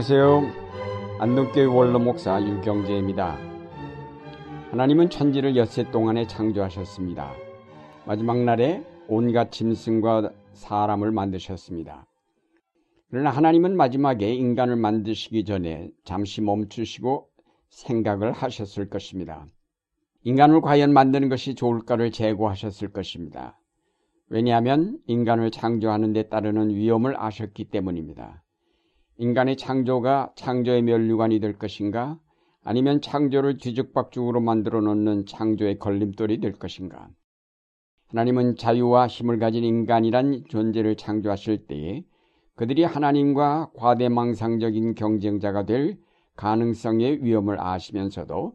안녕하세요. 안동교회 원로 목사 유경재입니다. 하나님은 천지를 엿새 동안에 창조하셨습니다. 마지막 날에 온갖 짐승과 사람을 만드셨습니다. 그러나 하나님은 마지막에 인간을 만드시기 전에 잠시 멈추시고 생각을 하셨을 것입니다. 인간을 과연 만드는 것이 좋을까를 재고하셨을 것입니다. 왜냐하면 인간을 창조하는 데 따르는 위험을 아셨기 때문입니다. 인간의 창조가 창조의 면류관이 될 것인가 아니면 창조를 뒤죽박죽으로 만들어 놓는 창조의 걸림돌이 될 것인가 하나님은 자유와 힘을 가진 인간이란 존재를 창조하실 때에 그들이 하나님과 과대망상적인 경쟁자가 될 가능성의 위험을 아시면서도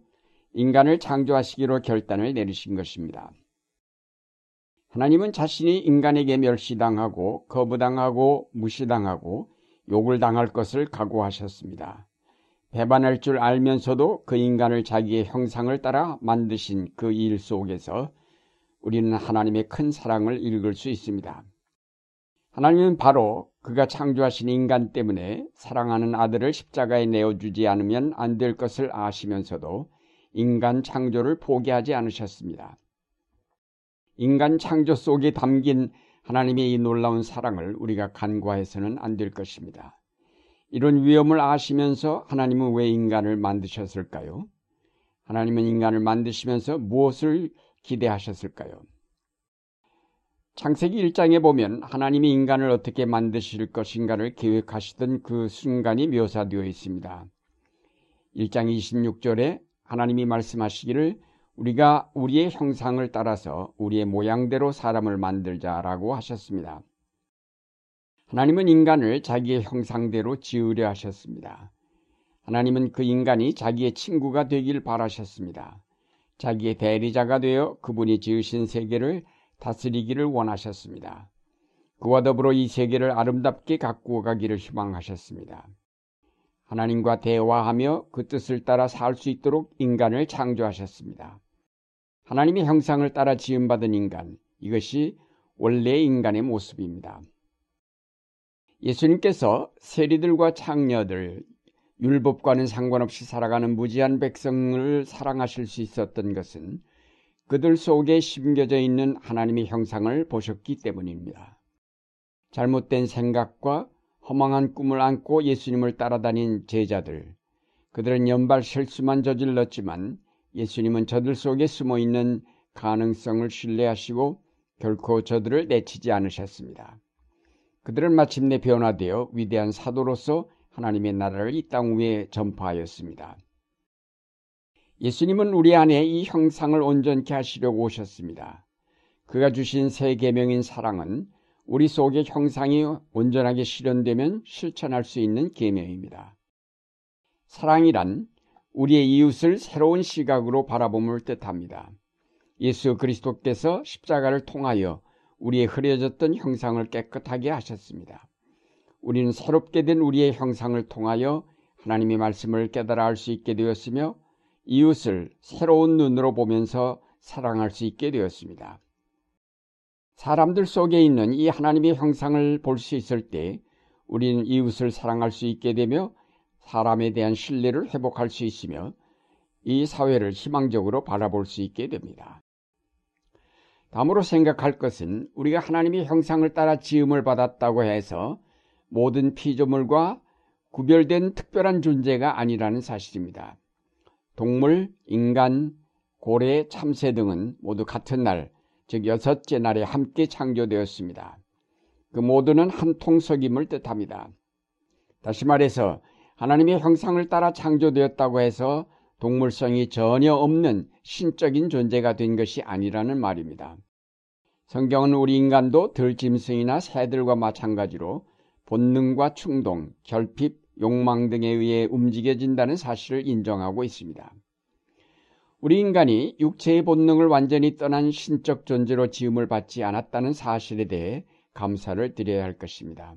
인간을 창조하시기로 결단을 내리신 것입니다. 하나님은 자신이 인간에게 멸시당하고 거부당하고 무시당하고 욕을 당할 것을 각오하셨습니다. 배반할 줄 알면서도 그 인간을 자기의 형상을 따라 만드신 그 일 속에서 우리는 하나님의 큰 사랑을 읽을 수 있습니다. 하나님은 바로 그가 창조하신 인간 때문에 사랑하는 아들을 십자가에 내어주지 않으면 안 될 것을 아시면서도 인간 창조를 포기하지 않으셨습니다. 인간 창조 속에 담긴 하나님의 이 놀라운 사랑을 우리가 간과해서는 안 될 것입니다. 이런 위험을 아시면서 하나님은 왜 인간을 만드셨을까요? 하나님은 인간을 만드시면서 무엇을 기대하셨을까요? 창세기 1장에 보면 하나님이 인간을 어떻게 만드실 것인가를 계획하시던 그 순간이 묘사되어 있습니다. 1장 26절에 하나님이 말씀하시기를 우리가 우리의 형상을 따라서 우리의 모양대로 사람을 만들자라고 하셨습니다. 하나님은 인간을 자기의 형상대로 지으려 하셨습니다. 하나님은 그 인간이 자기의 친구가 되길 바라셨습니다. 자기의 대리자가 되어 그분이 지으신 세계를 다스리기를 원하셨습니다. 그와 더불어 이 세계를 아름답게 가꾸어 가기를 희망하셨습니다. 하나님과 대화하며 그 뜻을 따라 살 수 있도록 인간을 창조하셨습니다. 하나님의 형상을 따라 지음받은 인간, 이것이 원래 인간의 모습입니다. 예수님께서 세리들과 창녀들, 율법과는 상관없이 살아가는 무지한 백성을 사랑하실 수 있었던 것은 그들 속에 심겨져 있는 하나님의 형상을 보셨기 때문입니다. 잘못된 생각과 허망한 꿈을 안고 예수님을 따라다닌 제자들, 그들은 연발 실수만 저질렀지만 예수님은 저들 속에 숨어 있는 가능성을 신뢰하시고 결코 저들을 내치지 않으셨습니다. 그들은 마침내 변화되어 위대한 사도로서 하나님의 나라를 이 땅 위에 전파하였습니다. 예수님은 우리 안에 이 형상을 온전케 하시려고 오셨습니다. 그가 주신 새 계명인 사랑은 우리 속의 형상이 온전하게 실현되면 실천할 수 있는 계명입니다. 사랑이란 우리의 이웃을 새로운 시각으로 바라봄을 뜻합니다. 예수 그리스도께서 십자가를 통하여 우리의 흐려졌던 형상을 깨끗하게 하셨습니다. 우리는 새롭게 된 우리의 형상을 통하여 하나님의 말씀을 깨달아 알 수 있게 되었으며 이웃을 새로운 눈으로 보면서 사랑할 수 있게 되었습니다. 사람들 속에 있는 이 하나님의 형상을 볼 수 있을 때 우리는 이웃을 사랑할 수 있게 되며 사람에 대한 신뢰를 회복할 수 있으며 이 사회를 희망적으로 바라볼 수 있게 됩니다. 다음으로 생각할 것은 우리가 하나님의 형상을 따라 지음을 받았다고 해서 모든 피조물과 구별된 특별한 존재가 아니라는 사실입니다. 동물, 인간, 고래, 참새 등은 모두 같은 날, 즉 여섯째 날에 함께 창조되었습니다. 그 모두는 한 통속임을 뜻합니다. 다시 말해서 하나님의 형상을 따라 창조되었다고 해서 동물성이 전혀 없는 신적인 존재가 된 것이 아니라는 말입니다. 성경은 우리 인간도 들짐승이나 새들과 마찬가지로 본능과 충동, 결핍, 욕망 등에 의해 움직여진다는 사실을 인정하고 있습니다. 우리 인간이 육체의 본능을 완전히 떠난 신적 존재로 지음을 받지 않았다는 사실에 대해 감사를 드려야 할 것입니다.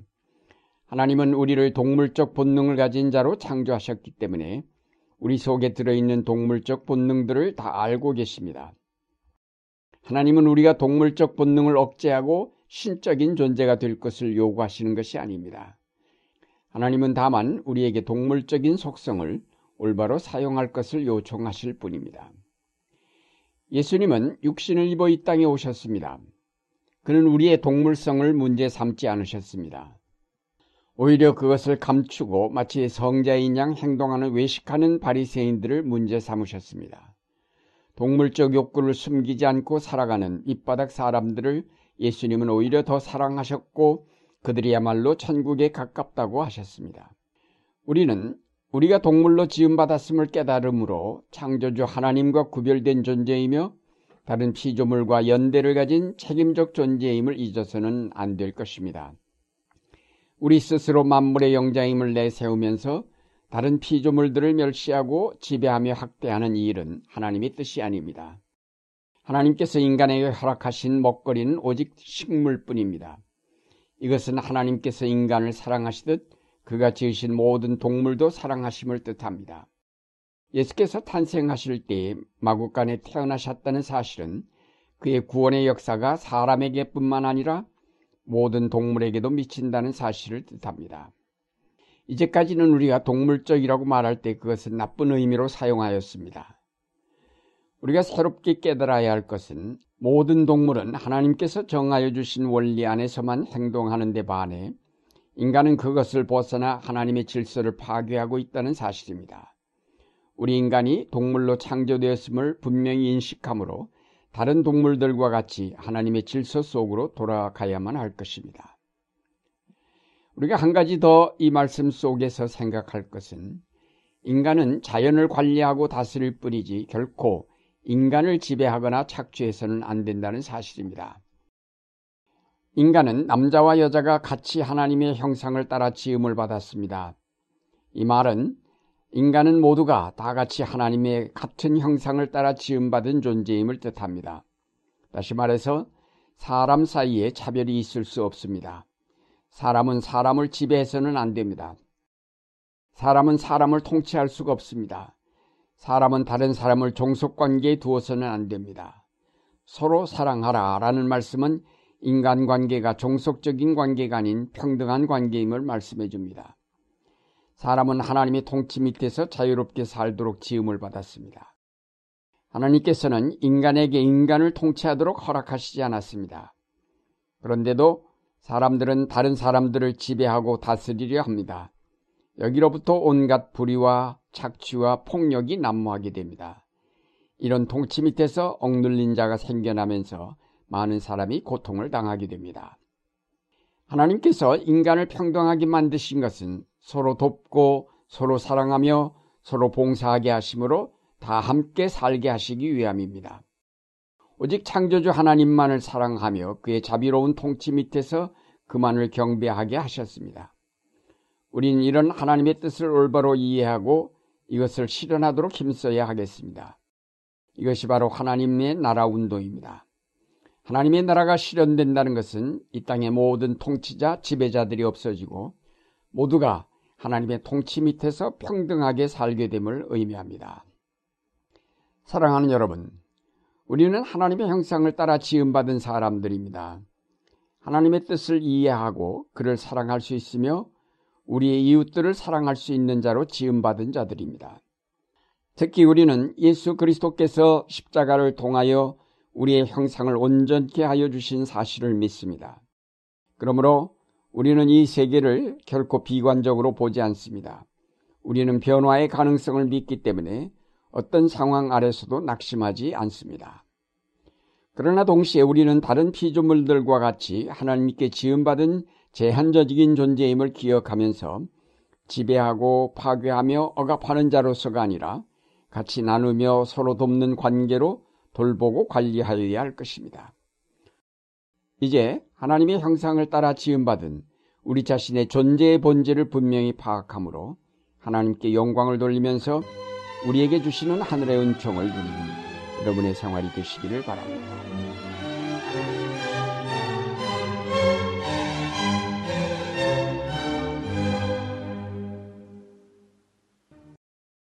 하나님은 우리를 동물적 본능을 가진 자로 창조하셨기 때문에 우리 속에 들어있는 동물적 본능들을 다 알고 계십니다. 하나님은 우리가 동물적 본능을 억제하고 신적인 존재가 될 것을 요구하시는 것이 아닙니다. 하나님은 다만 우리에게 동물적인 속성을 올바로 사용할 것을 요청하실 뿐입니다. 예수님은 육신을 입어 이 땅에 오셨습니다. 그는 우리의 동물성을 문제 삼지 않으셨습니다. 오히려 그것을 감추고 마치 성자인 양 행동하는 외식하는 바리새인들을 문제 삼으셨습니다. 동물적 욕구를 숨기지 않고 살아가는 밑바닥 사람들을 예수님은 오히려 더 사랑하셨고 그들이야말로 천국에 가깝다고 하셨습니다. 우리는 우리가 동물로 지음받았음을 깨달음으로 창조주 하나님과 구별된 존재이며 다른 피조물과 연대를 가진 책임적 존재임을 잊어서는 안 될 것입니다. 우리 스스로 만물의 영장임을 내세우면서 다른 피조물들을 멸시하고 지배하며 학대하는 이 일은 하나님의 뜻이 아닙니다. 하나님께서 인간에게 허락하신 먹거리는 오직 식물뿐입니다. 이것은 하나님께서 인간을 사랑하시듯 그가 지으신 모든 동물도 사랑하심을 뜻합니다. 예수께서 탄생하실 때 마국간에 태어나셨다는 사실은 그의 구원의 역사가 사람에게뿐만 아니라 모든 동물에게도 미친다는 사실을 뜻합니다. 이제까지는 우리가 동물적이라고 말할 때 그것은 나쁜 의미로 사용하였습니다. 우리가 새롭게 깨달아야 할 것은 모든 동물은 하나님께서 정하여 주신 원리 안에서만 행동하는 데 반해 인간은 그것을 벗어나 하나님의 질서를 파괴하고 있다는 사실입니다. 우리 인간이 동물로 창조되었음을 분명히 인식하므로 다른 동물들과 같이 하나님의 질서 속으로 돌아가야만 할 것입니다. 우리가 한 가지 더 이 말씀 속에서 생각할 것은 인간은 자연을 관리하고 다스릴 뿐이지 결코 인간을 지배하거나 착취해서는 안 된다는 사실입니다. 인간은 남자와 여자가 같이 하나님의 형상을 따라 지음을 받았습니다. 이 말은 인간은 모두가 다 같이 하나님의 같은 형상을 따라 지음받은 존재임을 뜻합니다. 다시 말해서 사람 사이에 차별이 있을 수 없습니다. 사람은 사람을 지배해서는 안 됩니다. 사람은 사람을 통치할 수가 없습니다. 사람은 다른 사람을 종속 관계에 두어서는 안 됩니다. 서로 사랑하라 라는 말씀은 인간 관계가 종속적인 관계가 아닌 평등한 관계임을 말씀해 줍니다. 사람은 하나님의 통치 밑에서 자유롭게 살도록 지음을 받았습니다. 하나님께서는 인간에게 인간을 통치하도록 허락하시지 않았습니다. 그런데도 사람들은 다른 사람들을 지배하고 다스리려 합니다. 여기로부터 온갖 불의와 착취와 폭력이 난무하게 됩니다. 이런 통치 밑에서 억눌린 자가 생겨나면서 많은 사람이 고통을 당하게 됩니다. 하나님께서 인간을 평등하게 만드신 것은 서로 돕고 서로 사랑하며 서로 봉사하게 하심으로 다 함께 살게 하시기 위함입니다. 오직 창조주 하나님만을 사랑하며 그의 자비로운 통치 밑에서 그만을 경배하게 하셨습니다. 우린 이런 하나님의 뜻을 올바로 이해하고 이것을 실현하도록 힘써야 하겠습니다. 이것이 바로 하나님의 나라 운동입니다. 하나님의 나라가 실현된다는 것은 이 땅의 모든 통치자, 지배자들이 없어지고 모두가 하나님의 통치 밑에서 평등하게 살게 됨을 의미합니다. 사랑하는 여러분, 우리는 하나님의 형상을 따라 지음받은 사람들입니다. 하나님의 뜻을 이해하고 그를 사랑할 수 있으며 우리의 이웃들을 사랑할 수 있는 자로 지음받은 자들입니다. 특히 우리는 예수 그리스도께서 십자가를 통하여 우리의 형상을 온전케 하여 주신 사실을 믿습니다. 그러므로 우리는 이 세계를 결코 비관적으로 보지 않습니다. 우리는 변화의 가능성을 믿기 때문에 어떤 상황 아래서도 낙심하지 않습니다. 그러나 동시에 우리는 다른 피조물들과 같이 하나님께 지음받은 제한적인 존재임을 기억하면서 지배하고 파괴하며 억압하는 자로서가 아니라 같이 나누며 서로 돕는 관계로 돌보고 관리하여야 할 것입니다. 이제 하나님의 형상을 따라 지음받은 우리 자신의 존재의 본질을 분명히 파악하므로 하나님께 영광을 돌리면서 우리에게 주시는 하늘의 은총을 누리는 여러분의 생활이 되시기를 바랍니다.